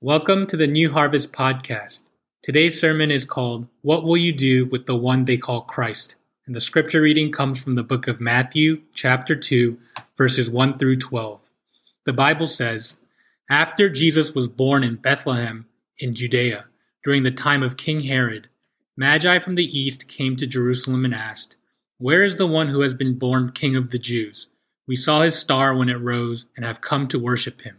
Welcome to the New Harvest Podcast. Today's sermon is called What Will You Do with the One They Call Christ? And the scripture reading comes from the book of Matthew, chapter 2, verses 1 through 12. The Bible says, After Jesus was born in Bethlehem in Judea, during the time of King Herod, Magi from the east came to Jerusalem and asked, Where is the one who has been born King of the Jews? We saw his star when it rose and have come to worship him.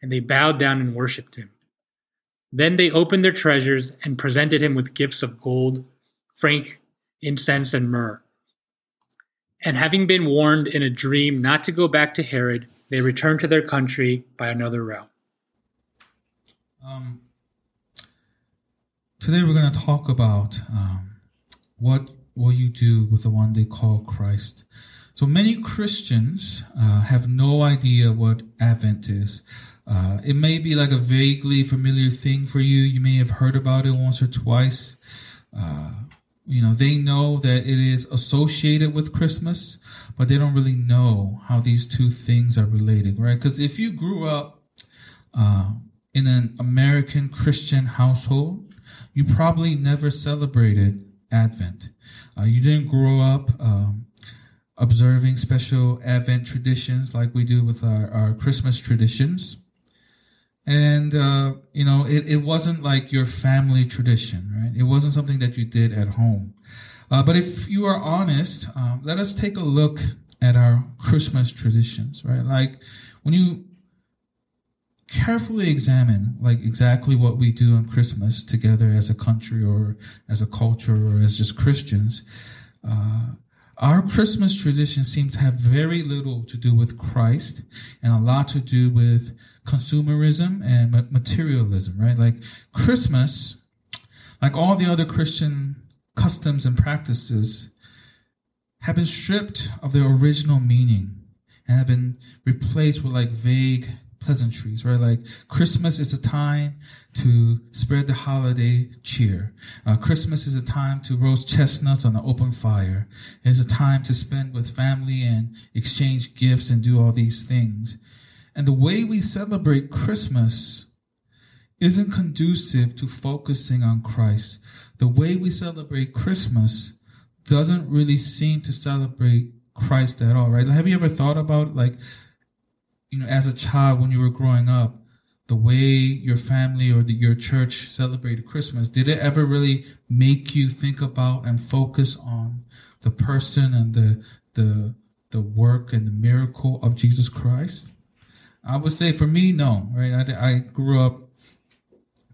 and they bowed down and worshipped him. Then they opened their treasures and presented him with gifts of gold, frank, incense, and myrrh. And having been warned in a dream not to go back to Herod, they returned to their country by another route. Um, today we're going to talk about um, what will you do with the one they call Christ. So many Christians uh, have no idea what Advent is. Uh, it may be like a vaguely familiar thing for you. You may have heard about it once or twice. Uh, you know, they know that it is associated with Christmas, but they don't really know how these two things are related, right? Because if you grew up uh, in an American Christian household, you probably never celebrated Advent. Uh, you didn't grow up um, observing special Advent traditions like we do with our, our Christmas traditions and uh, you know it, it wasn't like your family tradition right? It wasn't something that you did at home. Uh, but if you are honest um, let us take a look at our christmas traditions right? Like when you carefully examine like exactly what we do on christmas together as a country or as a culture or as just christians uh, our Christmas tradition seems to have very little to do with Christ and a lot to do with consumerism and materialism, right? Like Christmas, like all the other Christian customs and practices, have been stripped of their original meaning and have been replaced with like vague pleasantries, right? Like Christmas is a time to spread the holiday cheer. Uh, Christmas is a time to roast chestnuts on an open fire. It's a time to spend with family and exchange gifts and do all these things. And the way we celebrate Christmas isn't conducive to focusing on Christ. The way we celebrate Christmas doesn't really seem to celebrate Christ at all, right? Have you ever thought about like you know, as a child when you were growing up, the way your family or the, your church celebrated Christmas, did it ever really make you think about and focus on the person and the the the work and the miracle of Jesus Christ? I would say for me, no. Right? I, I grew up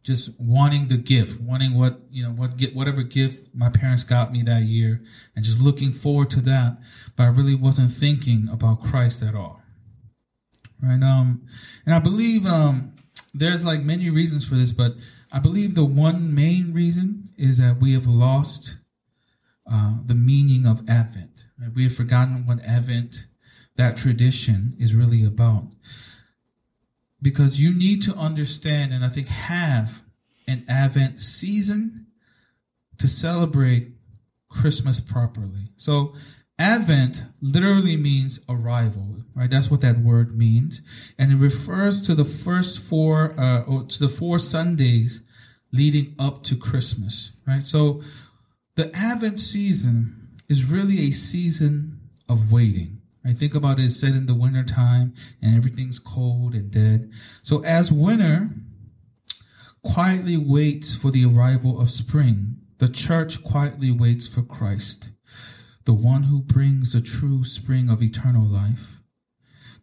just wanting the gift, wanting what you know, what get whatever gift my parents got me that year, and just looking forward to that. But I really wasn't thinking about Christ at all right? Um, and I believe um, there's like many reasons for this, but I believe the one main reason is that we have lost uh, the meaning of Advent. Right? We have forgotten what Advent, that tradition, is really about. Because you need to understand, and I think have an Advent season to celebrate Christmas properly. So Advent literally means arrival, right? That's what that word means. And it refers to the first four, uh, or to the four Sundays leading up to Christmas, right? So the Advent season is really a season of waiting. Right? Think about it, set in the winter time and everything's cold and dead. So as winter quietly waits for the arrival of spring. The church quietly waits for Christ, the one who brings the true spring of eternal life,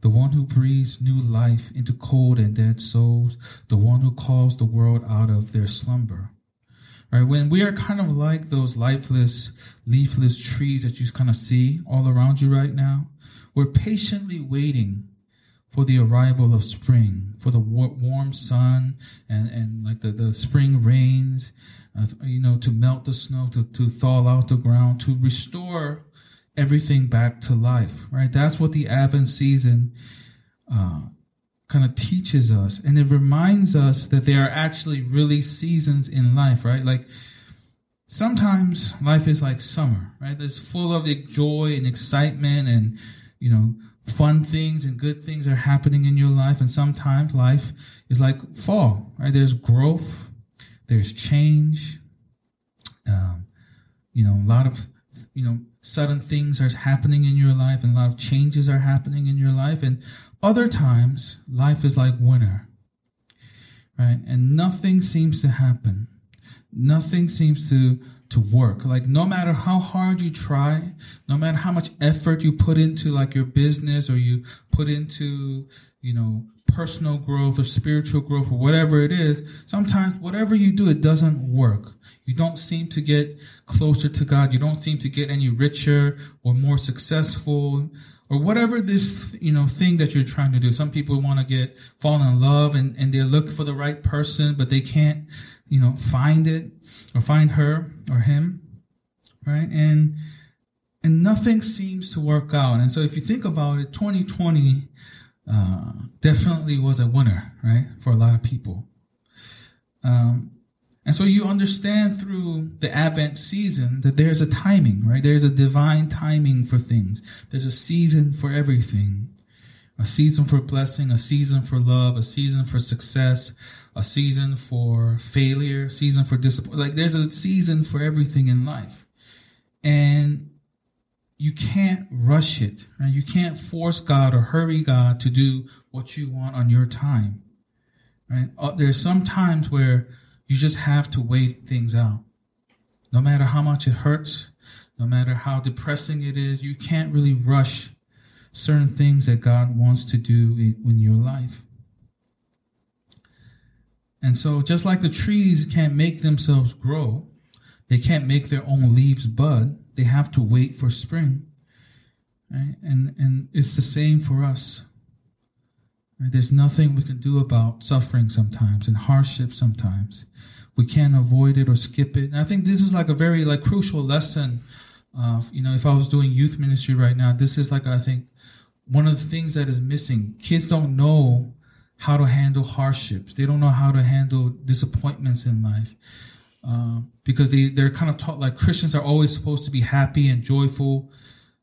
the one who breathes new life into cold and dead souls, the one who calls the world out of their slumber. Right? When we are kind of like those lifeless, leafless trees that you kind of see all around you right now, we're patiently waiting for the arrival of spring, for the warm sun and, and like the, the spring rains, uh, you know, to melt the snow, to, to thaw out the ground, to restore everything back to life, right? That's what the Advent season uh, kind of teaches us. And it reminds us that there are actually really seasons in life, right? Like sometimes life is like summer, right? It's full of joy and excitement and, you know, fun things and good things are happening in your life. And sometimes life is like fall, right? There's growth, there's change, um, you know, a lot of, you know, sudden things are happening in your life and a lot of changes are happening in your life. And other times, life is like winter, right? And nothing seems to happen. Nothing seems to to work. Like no matter how hard you try, no matter how much effort you put into like your business or you put into, you know, personal growth or spiritual growth or whatever it is, sometimes whatever you do, it doesn't work. You don't seem to get closer to God. You don't seem to get any richer or more successful or whatever this, you know, thing that you're trying to do. Some people want to get fall in love and, and they look for the right person, but they can't you know, find it or find her or him, right? And and nothing seems to work out. And so if you think about it, 2020 uh, definitely was a winner, right, for a lot of people. Um, and so you understand through the Advent season that there's a timing, right? There's a divine timing for things. There's a season for everything a season for blessing, a season for love, a season for success, a season for failure, season for disappointment. Like there's a season for everything in life. And you can't rush it. Right? You can't force God or hurry God to do what you want on your time. Right? Uh, there's some times where you just have to wait things out. No matter how much it hurts, no matter how depressing it is, you can't really rush certain things that God wants to do in your life. And so, just like the trees can't make themselves grow, they can't make their own leaves bud, they have to wait for spring. Right? And, and it's the same for us. Right? There's nothing we can do about suffering sometimes and hardship sometimes. We can't avoid it or skip it. And I think this is like a very like crucial lesson. You know, if I was doing youth ministry right now, this is like I think one of the things that is missing. Kids don't know how to handle hardships. They don't know how to handle disappointments in life. Uh, because they, they're kind of taught like Christians are always supposed to be happy and joyful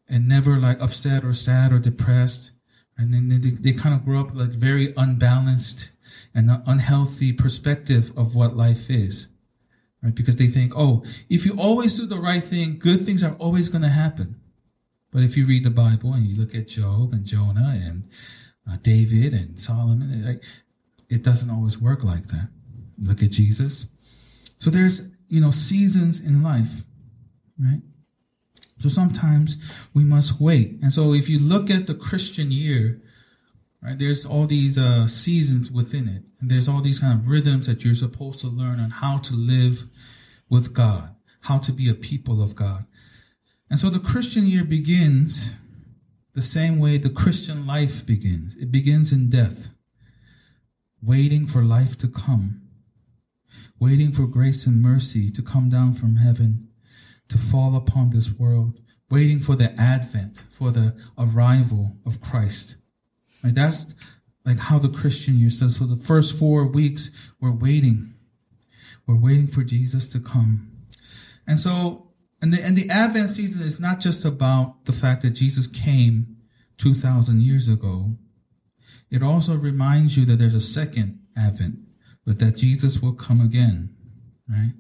and never like upset or sad or depressed. And then they, they kind of grow up like very unbalanced and unhealthy perspective of what life is. Right? Because they think, oh, if you always do the right thing, good things are always going to happen. But if you read the Bible and you look at Job and Jonah and uh, David and Solomon, like, it doesn't always work like that. Look at Jesus. So there's, you know, seasons in life, right? So sometimes we must wait. And so if you look at the Christian year, right, there's all these uh, seasons within it. And there's all these kind of rhythms that you're supposed to learn on how to live with God, how to be a people of God. And so the Christian year begins the same way the Christian life begins. It begins in death, waiting for life to come, waiting for grace and mercy to come down from heaven, to fall upon this world, waiting for the advent, for the arrival of Christ. Right? That's like how the Christian year says. So the first four weeks, we're waiting. We're waiting for Jesus to come. And so and the, and the Advent season is not just about the fact that Jesus came 2,000 years ago. It also reminds you that there's a second Advent, but that Jesus will come again, right?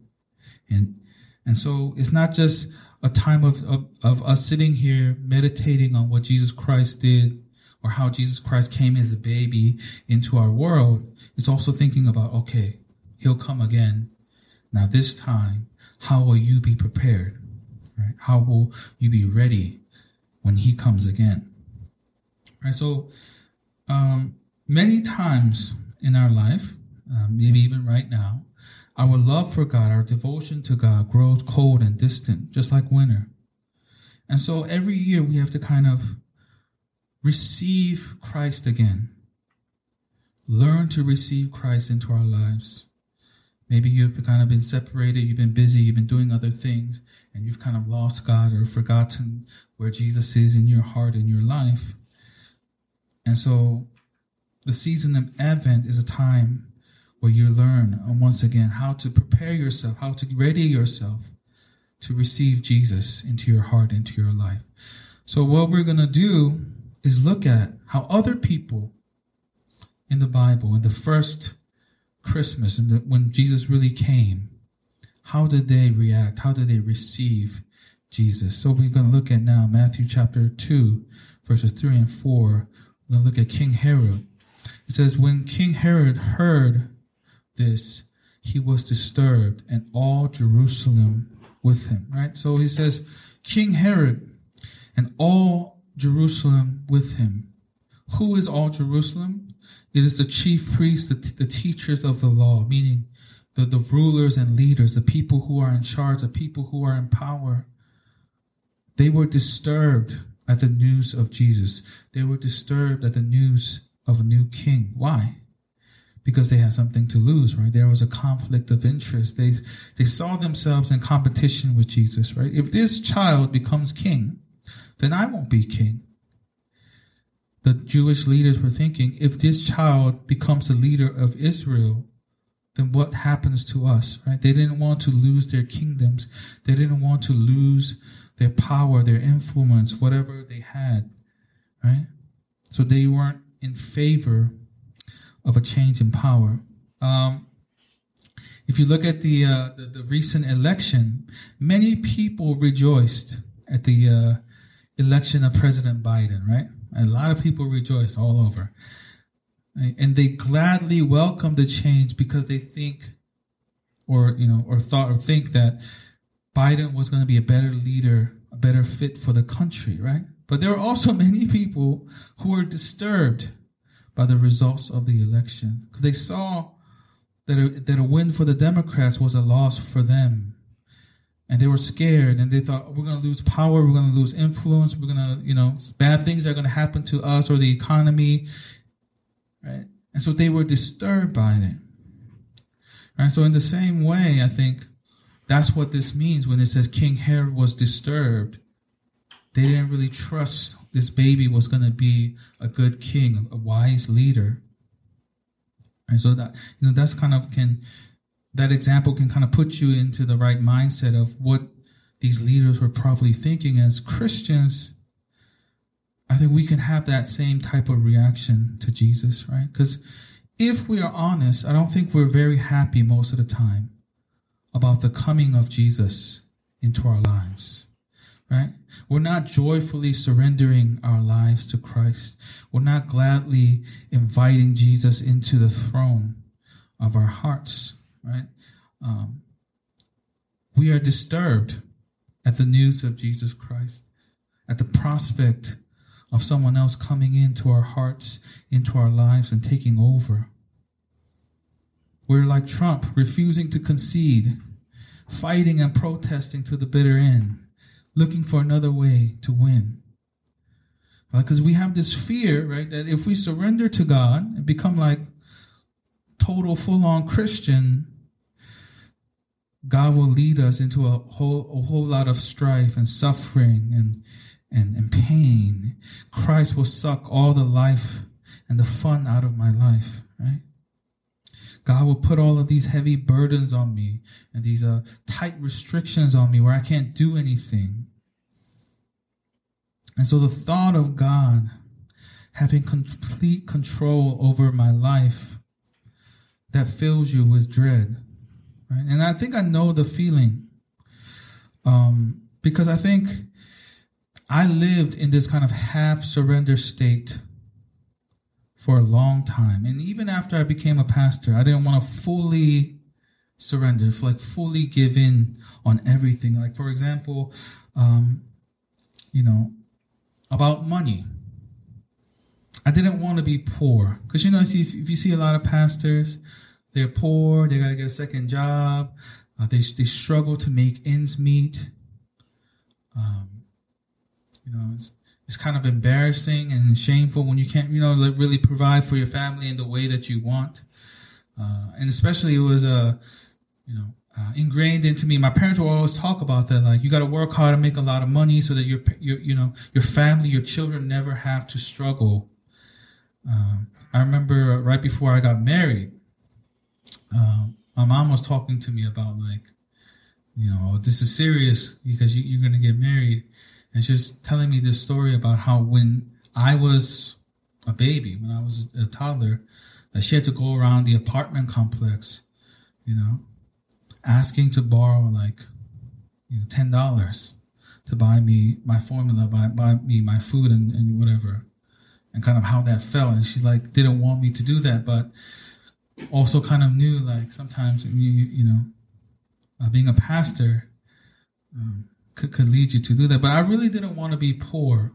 And, and so it's not just a time of, of, of us sitting here meditating on what Jesus Christ did or how Jesus Christ came as a baby into our world. It's also thinking about, okay, he'll come again. Now, this time, how will you be prepared? Right? How will you be ready when he comes again? Right? So, um, many times in our life, uh, maybe even right now, our love for God, our devotion to God grows cold and distant, just like winter. And so every year we have to kind of receive Christ again. Learn to receive Christ into our lives. Maybe you've kind of been separated, you've been busy, you've been doing other things, and you've kind of lost God or forgotten where Jesus is in your heart and your life. And so the season of Advent is a time where you learn uh, once again how to prepare yourself, how to ready yourself to receive Jesus into your heart, into your life. So what we're going to do is look at how other people in the Bible, in the first Christmas, and when Jesus really came, how did they react? How did they receive Jesus? So we're going to look at now Matthew chapter 2, verses 3 and 4. We're going to look at King Herod. It says, When King Herod heard this, he was disturbed, and all Jerusalem with him. Right? So he says, King Herod and all Jerusalem with him. Who is all Jerusalem? It is the chief priests, the, the teachers of the law, meaning the, the rulers and leaders, the people who are in charge, the people who are in power. They were disturbed at the news of Jesus. They were disturbed at the news of a new king. Why? Because they had something to lose, right? There was a conflict of interest. They, they saw themselves in competition with Jesus, right? If this child becomes king, then I won't be king. The Jewish leaders were thinking, if this child becomes the leader of Israel, then what happens to us, right? They didn't want to lose their kingdoms. They didn't want to lose their power, their influence, whatever they had, right? So they weren't in favor of a change in power. Um, if you look at the, uh, the, the recent election, many people rejoiced at the uh, election of President Biden. Right, a lot of people rejoiced all over, and they gladly welcomed the change because they think, or you know, or thought or think that Biden was going to be a better leader, a better fit for the country. Right, but there are also many people who were disturbed by the results of the election because they saw that a, that a win for the Democrats was a loss for them. And they were scared and they thought, we're going to lose power, we're going to lose influence, we're going to, you know, bad things are going to happen to us or the economy. Right? And so they were disturbed by it. And so, in the same way, I think that's what this means when it says King Herod was disturbed. They didn't really trust this baby was going to be a good king, a wise leader. And so that you know that's kind of can that example can kind of put you into the right mindset of what these leaders were probably thinking as Christians. I think we can have that same type of reaction to Jesus, right? Because if we are honest, I don't think we're very happy most of the time about the coming of Jesus into our lives right? We're not joyfully surrendering our lives to Christ. We're not gladly inviting Jesus into the throne of our hearts, right? Um, we are disturbed at the news of Jesus Christ, at the prospect of someone else coming into our hearts, into our lives, and taking over. We're like Trump, refusing to concede, fighting and protesting to the bitter end looking for another way to win. Because we have this fear, right, that if we surrender to God and become like total full on Christian, God will lead us into a whole a whole lot of strife and suffering and and, and pain. Christ will suck all the life and the fun out of my life, right? God will put all of these heavy burdens on me and these uh, tight restrictions on me where I can't do anything. And so the thought of God having complete control over my life that fills you with dread. Right? And I think I know the feeling um, because I think I lived in this kind of half surrender state for a long time. And even after I became a pastor, I didn't want to fully surrender, it's like fully give in on everything. Like, for example, um, you know, about money. I didn't want to be poor because you know, if if you see a lot of pastors, they're poor, they got to get a second job, uh, they they struggle to make ends meet. Um, you know, it's it's kind of embarrassing and shameful when you can't, you know, really provide for your family in the way that you want. Uh, and especially it was uh, you know, uh, ingrained into me. My parents will always talk about that, like you got to work hard and make a lot of money so that your, your, you know, your family, your children never have to struggle. Um, I remember right before I got married, uh, my mom was talking to me about like, you know, oh, this is serious because you, you're going to get married and she was telling me this story about how when I was a baby, when I was a toddler, that she had to go around the apartment complex, you know, asking to borrow like, you know, ten dollars to buy me my formula, buy, buy me my food and, and whatever, and kind of how that felt. And she's like, didn't want me to do that, but also kind of knew like sometimes you, you know, uh, being a pastor, um, could, could lead you to do that. But I really didn't want to be poor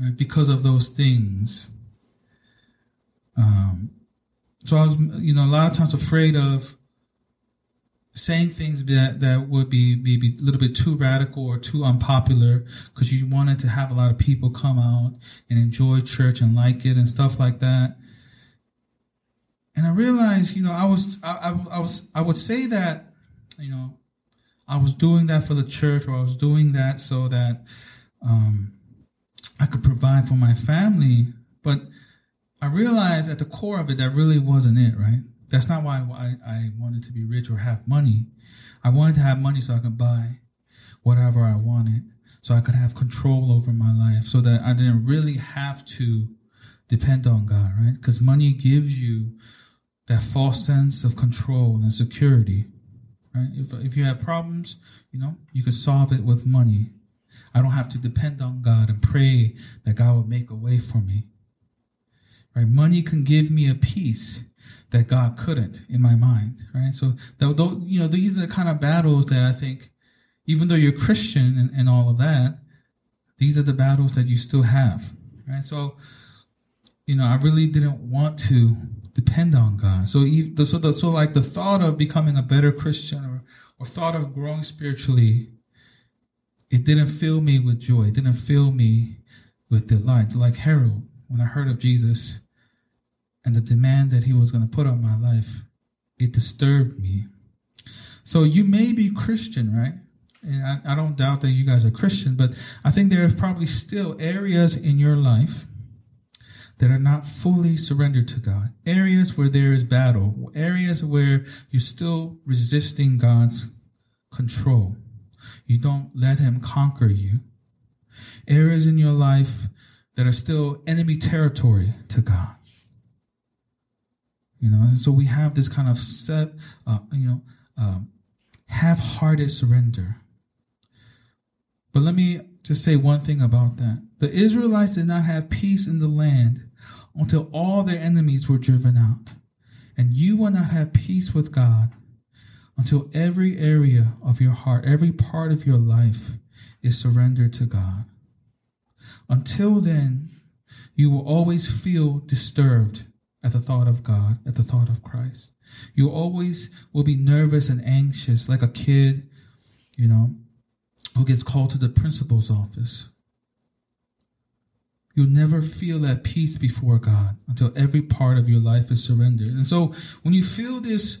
right, because of those things. Um, so I was, you know, a lot of times afraid of saying things that, that would be maybe a little bit too radical or too unpopular because you wanted to have a lot of people come out and enjoy church and like it and stuff like that. And I realized, you know, I was, I, I, I was, I would say that, you know, I was doing that for the church, or I was doing that so that um, I could provide for my family. But I realized at the core of it, that really wasn't it, right? That's not why I, I wanted to be rich or have money. I wanted to have money so I could buy whatever I wanted, so I could have control over my life, so that I didn't really have to depend on God, right? Because money gives you that false sense of control and security. Right? If, if you have problems, you know, you can solve it with money. I don't have to depend on God and pray that God will make a way for me. Right? Money can give me a peace that God couldn't in my mind. Right? So, though, you know, these are the kind of battles that I think, even though you're Christian and, and all of that, these are the battles that you still have. Right? So, you know, I really didn't want to depend on God. So, so, the, so like the thought of becoming a better Christian or, or thought of growing spiritually, it didn't fill me with joy. It didn't fill me with delight. Like Herod, when I heard of Jesus and the demand that he was going to put on my life, it disturbed me. So you may be Christian, right? And I, I don't doubt that you guys are Christian, but I think there are probably still areas in your life that are not fully surrendered to God, areas where there is battle, areas where you're still resisting God's control. You don't let Him conquer you. Areas in your life that are still enemy territory to God. You know, and so we have this kind of set, uh, you know, um, half-hearted surrender. But let me just say one thing about that. The Israelites did not have peace in the land until all their enemies were driven out. And you will not have peace with God until every area of your heart, every part of your life is surrendered to God. Until then, you will always feel disturbed at the thought of God, at the thought of Christ. You always will be nervous and anxious like a kid, you know, who gets called to the principal's office You'll never feel at peace before God until every part of your life is surrendered. And so when you feel this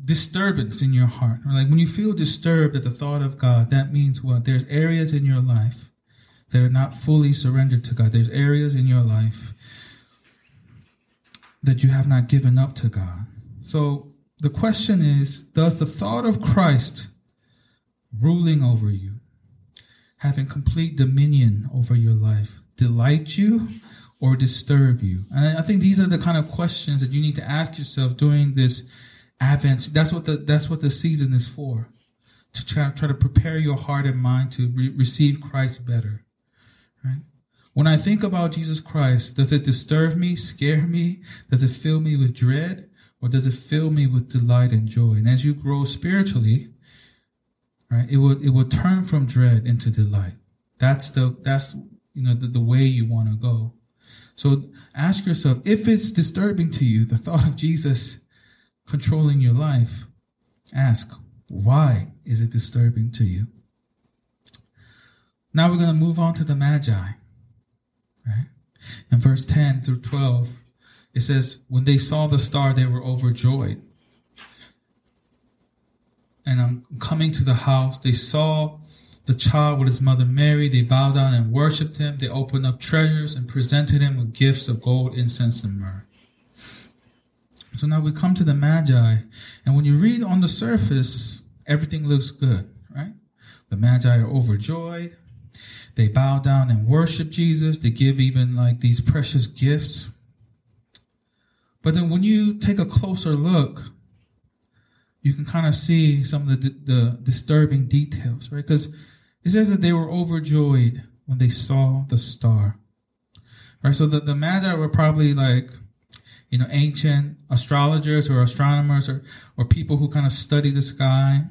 disturbance in your heart, or like when you feel disturbed at the thought of God, that means what? There's areas in your life that are not fully surrendered to God. There's areas in your life that you have not given up to God. So the question is, does the thought of Christ ruling over you, having complete dominion over your life, delight you or disturb you? And I think these are the kind of questions that you need to ask yourself during this Advent. That's what the that's what the season is for, to try, try to prepare your heart and mind to re- receive Christ better. Right? When I think about Jesus Christ, does it disturb me, scare me? Does it fill me with dread? or does it fill me with delight and joy? And as you grow spiritually, right, it will it will turn from dread into delight. That's the that's you know the, the way you want to go. So ask yourself if it's disturbing to you the thought of Jesus controlling your life. Ask why is it disturbing to you? Now we're going to move on to the Magi. Right? In verse 10 through 12, it says, When they saw the star, they were overjoyed. And I'm coming to the house. They saw the child with his mother Mary. They bowed down and worshiped him. They opened up treasures and presented him with gifts of gold, incense, and myrrh. So now we come to the Magi. And when you read on the surface, everything looks good, right? The Magi are overjoyed. They bow down and worship Jesus. They give even like these precious gifts. But then when you take a closer look, you can kind of see some of the, the disturbing details, right? Because it says that they were overjoyed when they saw the star. Right? So the, the Magi were probably like, you know, ancient astrologers or astronomers or, or people who kind of study the sky,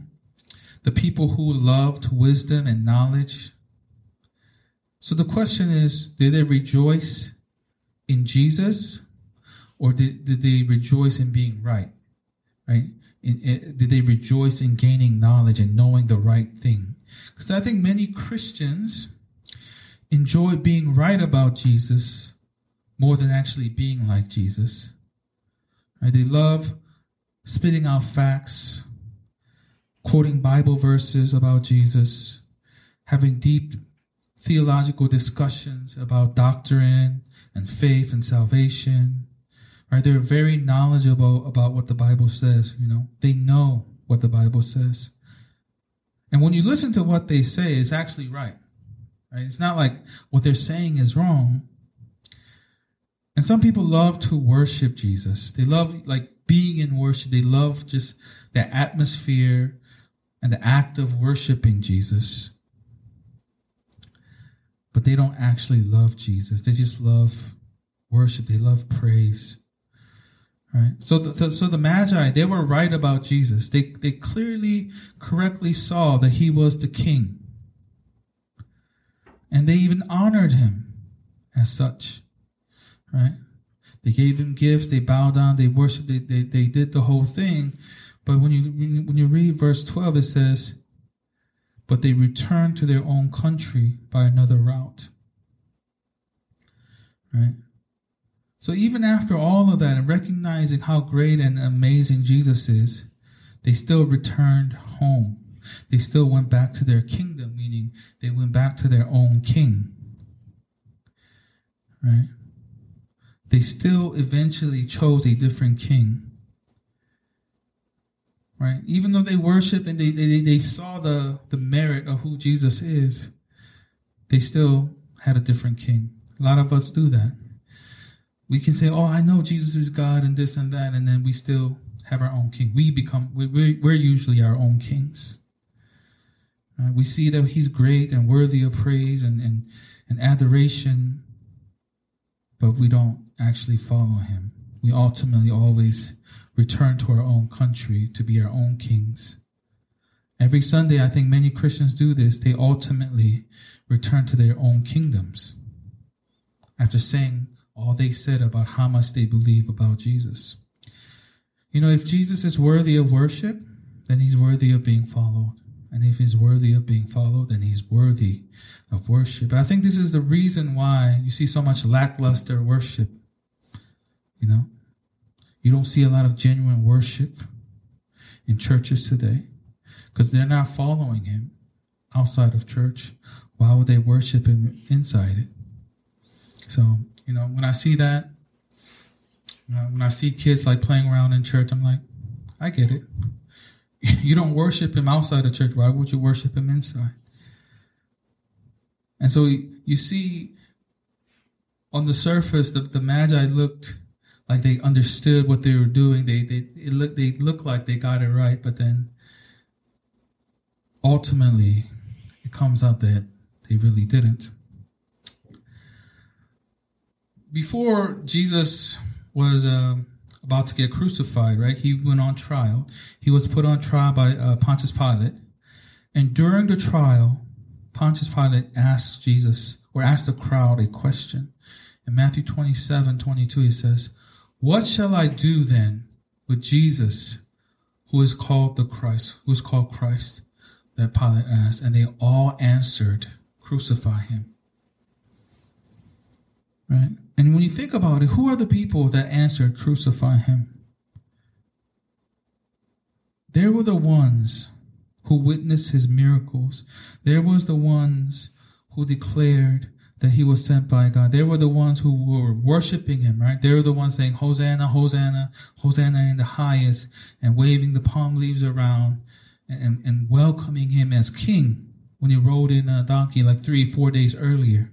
the people who loved wisdom and knowledge. So the question is, did they rejoice in Jesus or did, did they rejoice in being right? Right? In, in, did they rejoice in gaining knowledge and knowing the right thing? Because I think many Christians enjoy being right about Jesus more than actually being like Jesus. Right? They love spitting out facts, quoting Bible verses about Jesus, having deep theological discussions about doctrine and faith and salvation. Right? They're very knowledgeable about what the Bible says, you know. They know what the Bible says. And when you listen to what they say, it's actually right. Right? It's not like what they're saying is wrong. And some people love to worship Jesus. They love like being in worship. They love just the atmosphere and the act of worshiping Jesus but they don't actually love Jesus. They just love worship. They love praise. Right. So the, so the Magi, they were right about Jesus. They, they clearly, correctly saw that he was the king. And they even honored him as such. Right. They gave him gifts. They bowed down. They worshiped. They, they, they did the whole thing. But when you, when you read verse 12, it says, but they returned to their own country by another route. Right? So even after all of that and recognizing how great and amazing Jesus is, they still returned home. They still went back to their kingdom, meaning they went back to their own king. Right? They still eventually chose a different king right? Even though they worshiped and they, they, they saw the, the merit of who Jesus is, they still had a different king. A lot of us do that. We can say, oh, I know Jesus is God and this and that, and then we still have our own king. We become, we're, we're usually our own kings. Right? We see that he's great and worthy of praise and, and, and adoration, but we don't actually follow him. We ultimately always return to our own country to be our own kings. Every Sunday, I think many Christians do this. They ultimately return to their own kingdoms after saying all they said about how much they believe about Jesus. You know, if Jesus is worthy of worship, then he's worthy of being followed. And if he's worthy of being followed, then he's worthy of worship. I think this is the reason why you see so much lackluster worship. You know, you don't see a lot of genuine worship in churches today because they're not following him outside of church. Why would they worship him inside it? So, you know, when I see that, you know, when I see kids like playing around in church, I'm like, I get it. You don't worship him outside of church. Why would you worship him inside? And so you see on the surface, the, the Magi looked like they understood what they were doing. They they it looked they looked like they got it right, but then ultimately it comes out that they really didn't. Before Jesus was a, about to get crucified, right? He went on trial. He was put on trial by uh, Pontius Pilate. And during the trial, Pontius Pilate asked Jesus, or asked the crowd a question. In Matthew 27 22, he says, What shall I do then with Jesus, who is called the Christ, who is called Christ? That Pilate asked. And they all answered, Crucify him. Right? And when you think about it, who are the people that answered, Crucify him? They were the ones who witnessed his miracles. There was the ones who declared that he was sent by God. They were the ones who were worshiping him, right? They were the ones saying, Hosanna, Hosanna, Hosanna in the highest, and waving the palm leaves around and, and welcoming him as king when he rode in a donkey like three, four days earlier.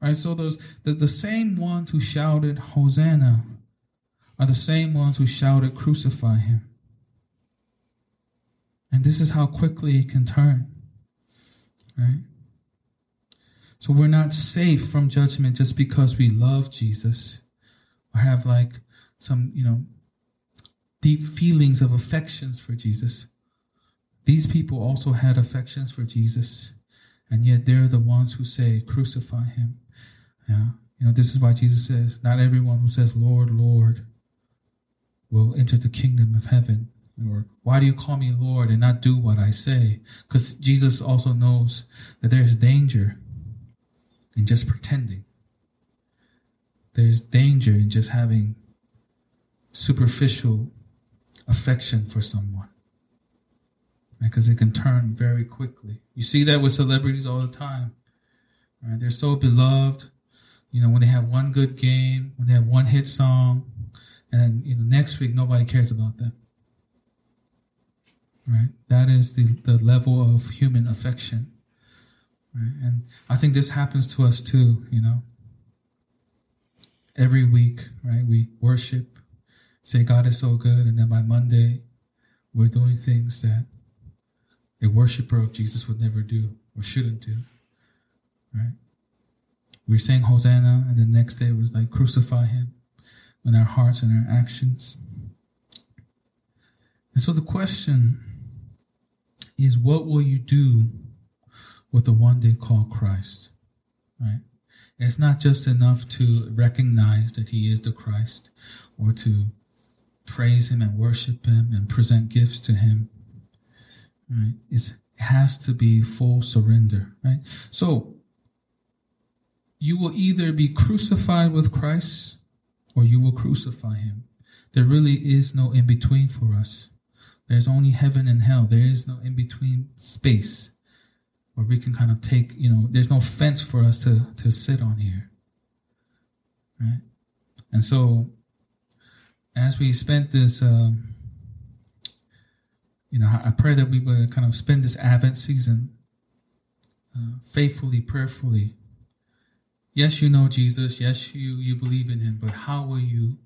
Right? So those the, the same ones who shouted Hosanna are the same ones who shouted crucify him. And this is how quickly it can turn. Right? So we're not safe from judgment just because we love Jesus or have like some, you know, deep feelings of affections for Jesus. These people also had affections for Jesus, and yet they're the ones who say, Crucify him. Yeah. You know, this is why Jesus says, Not everyone who says, Lord, Lord, will enter the kingdom of heaven. Or, why do you call me Lord and not do what I say? Because Jesus also knows that there's danger in just pretending. There's danger in just having superficial affection for someone. Because it can turn very quickly. You see that with celebrities all the time. Right? They're so beloved, you know, when they have one good game, when they have one hit song, and you know next week nobody cares about them. Right? That is the, the level of human affection. Right? And I think this happens to us too, you know. Every week, right? We worship, say God is so good, and then by Monday, we're doing things that a worshiper of Jesus would never do or shouldn't do. Right? We sang Hosanna, and the next day was like crucify him in our hearts and our actions. And so the question is what will you do with the one they call Christ? Right? It's not just enough to recognize that he is the Christ or to praise him and worship him and present gifts to him. Right? It's, it has to be full surrender, right? So you will either be crucified with Christ or you will crucify him. There really is no in between for us. There's only heaven and hell. There is no in between space where we can kind of take, you know, there's no fence for us to, to sit on here. Right? And so, as we spent this, uh, you know, I pray that we would kind of spend this Advent season uh, faithfully, prayerfully, Yes, you know Jesus. Yes, you, you believe in him, but how will you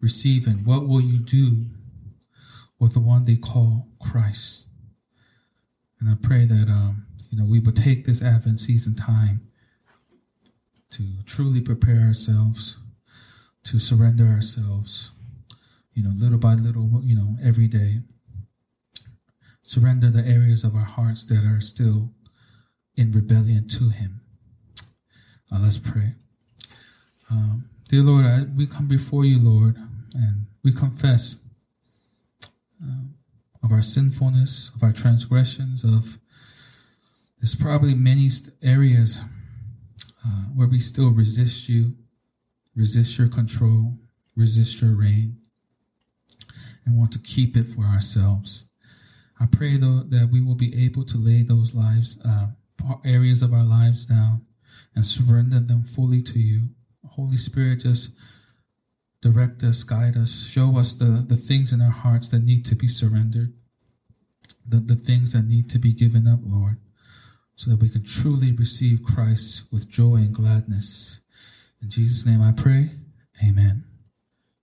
receive him? What will you do with the one they call Christ? And I pray that, um, you know, we would take this Advent season time to truly prepare ourselves, to surrender ourselves, you know, little by little, you know, every day. Surrender the areas of our hearts that are still in rebellion to Him uh, let's pray. Um, dear Lord, I, we come before you, Lord, and we confess uh, of our sinfulness, of our transgressions, of there's probably many areas uh, where we still resist you, resist your control, resist your reign, and want to keep it for ourselves. I pray, though, that we will be able to lay those lives, uh, areas of our lives down and surrender them fully to you. Holy Spirit, just direct us, guide us, show us the, the things in our hearts that need to be surrendered, the, the things that need to be given up, Lord, so that we can truly receive Christ with joy and gladness. In Jesus' name I pray. Amen.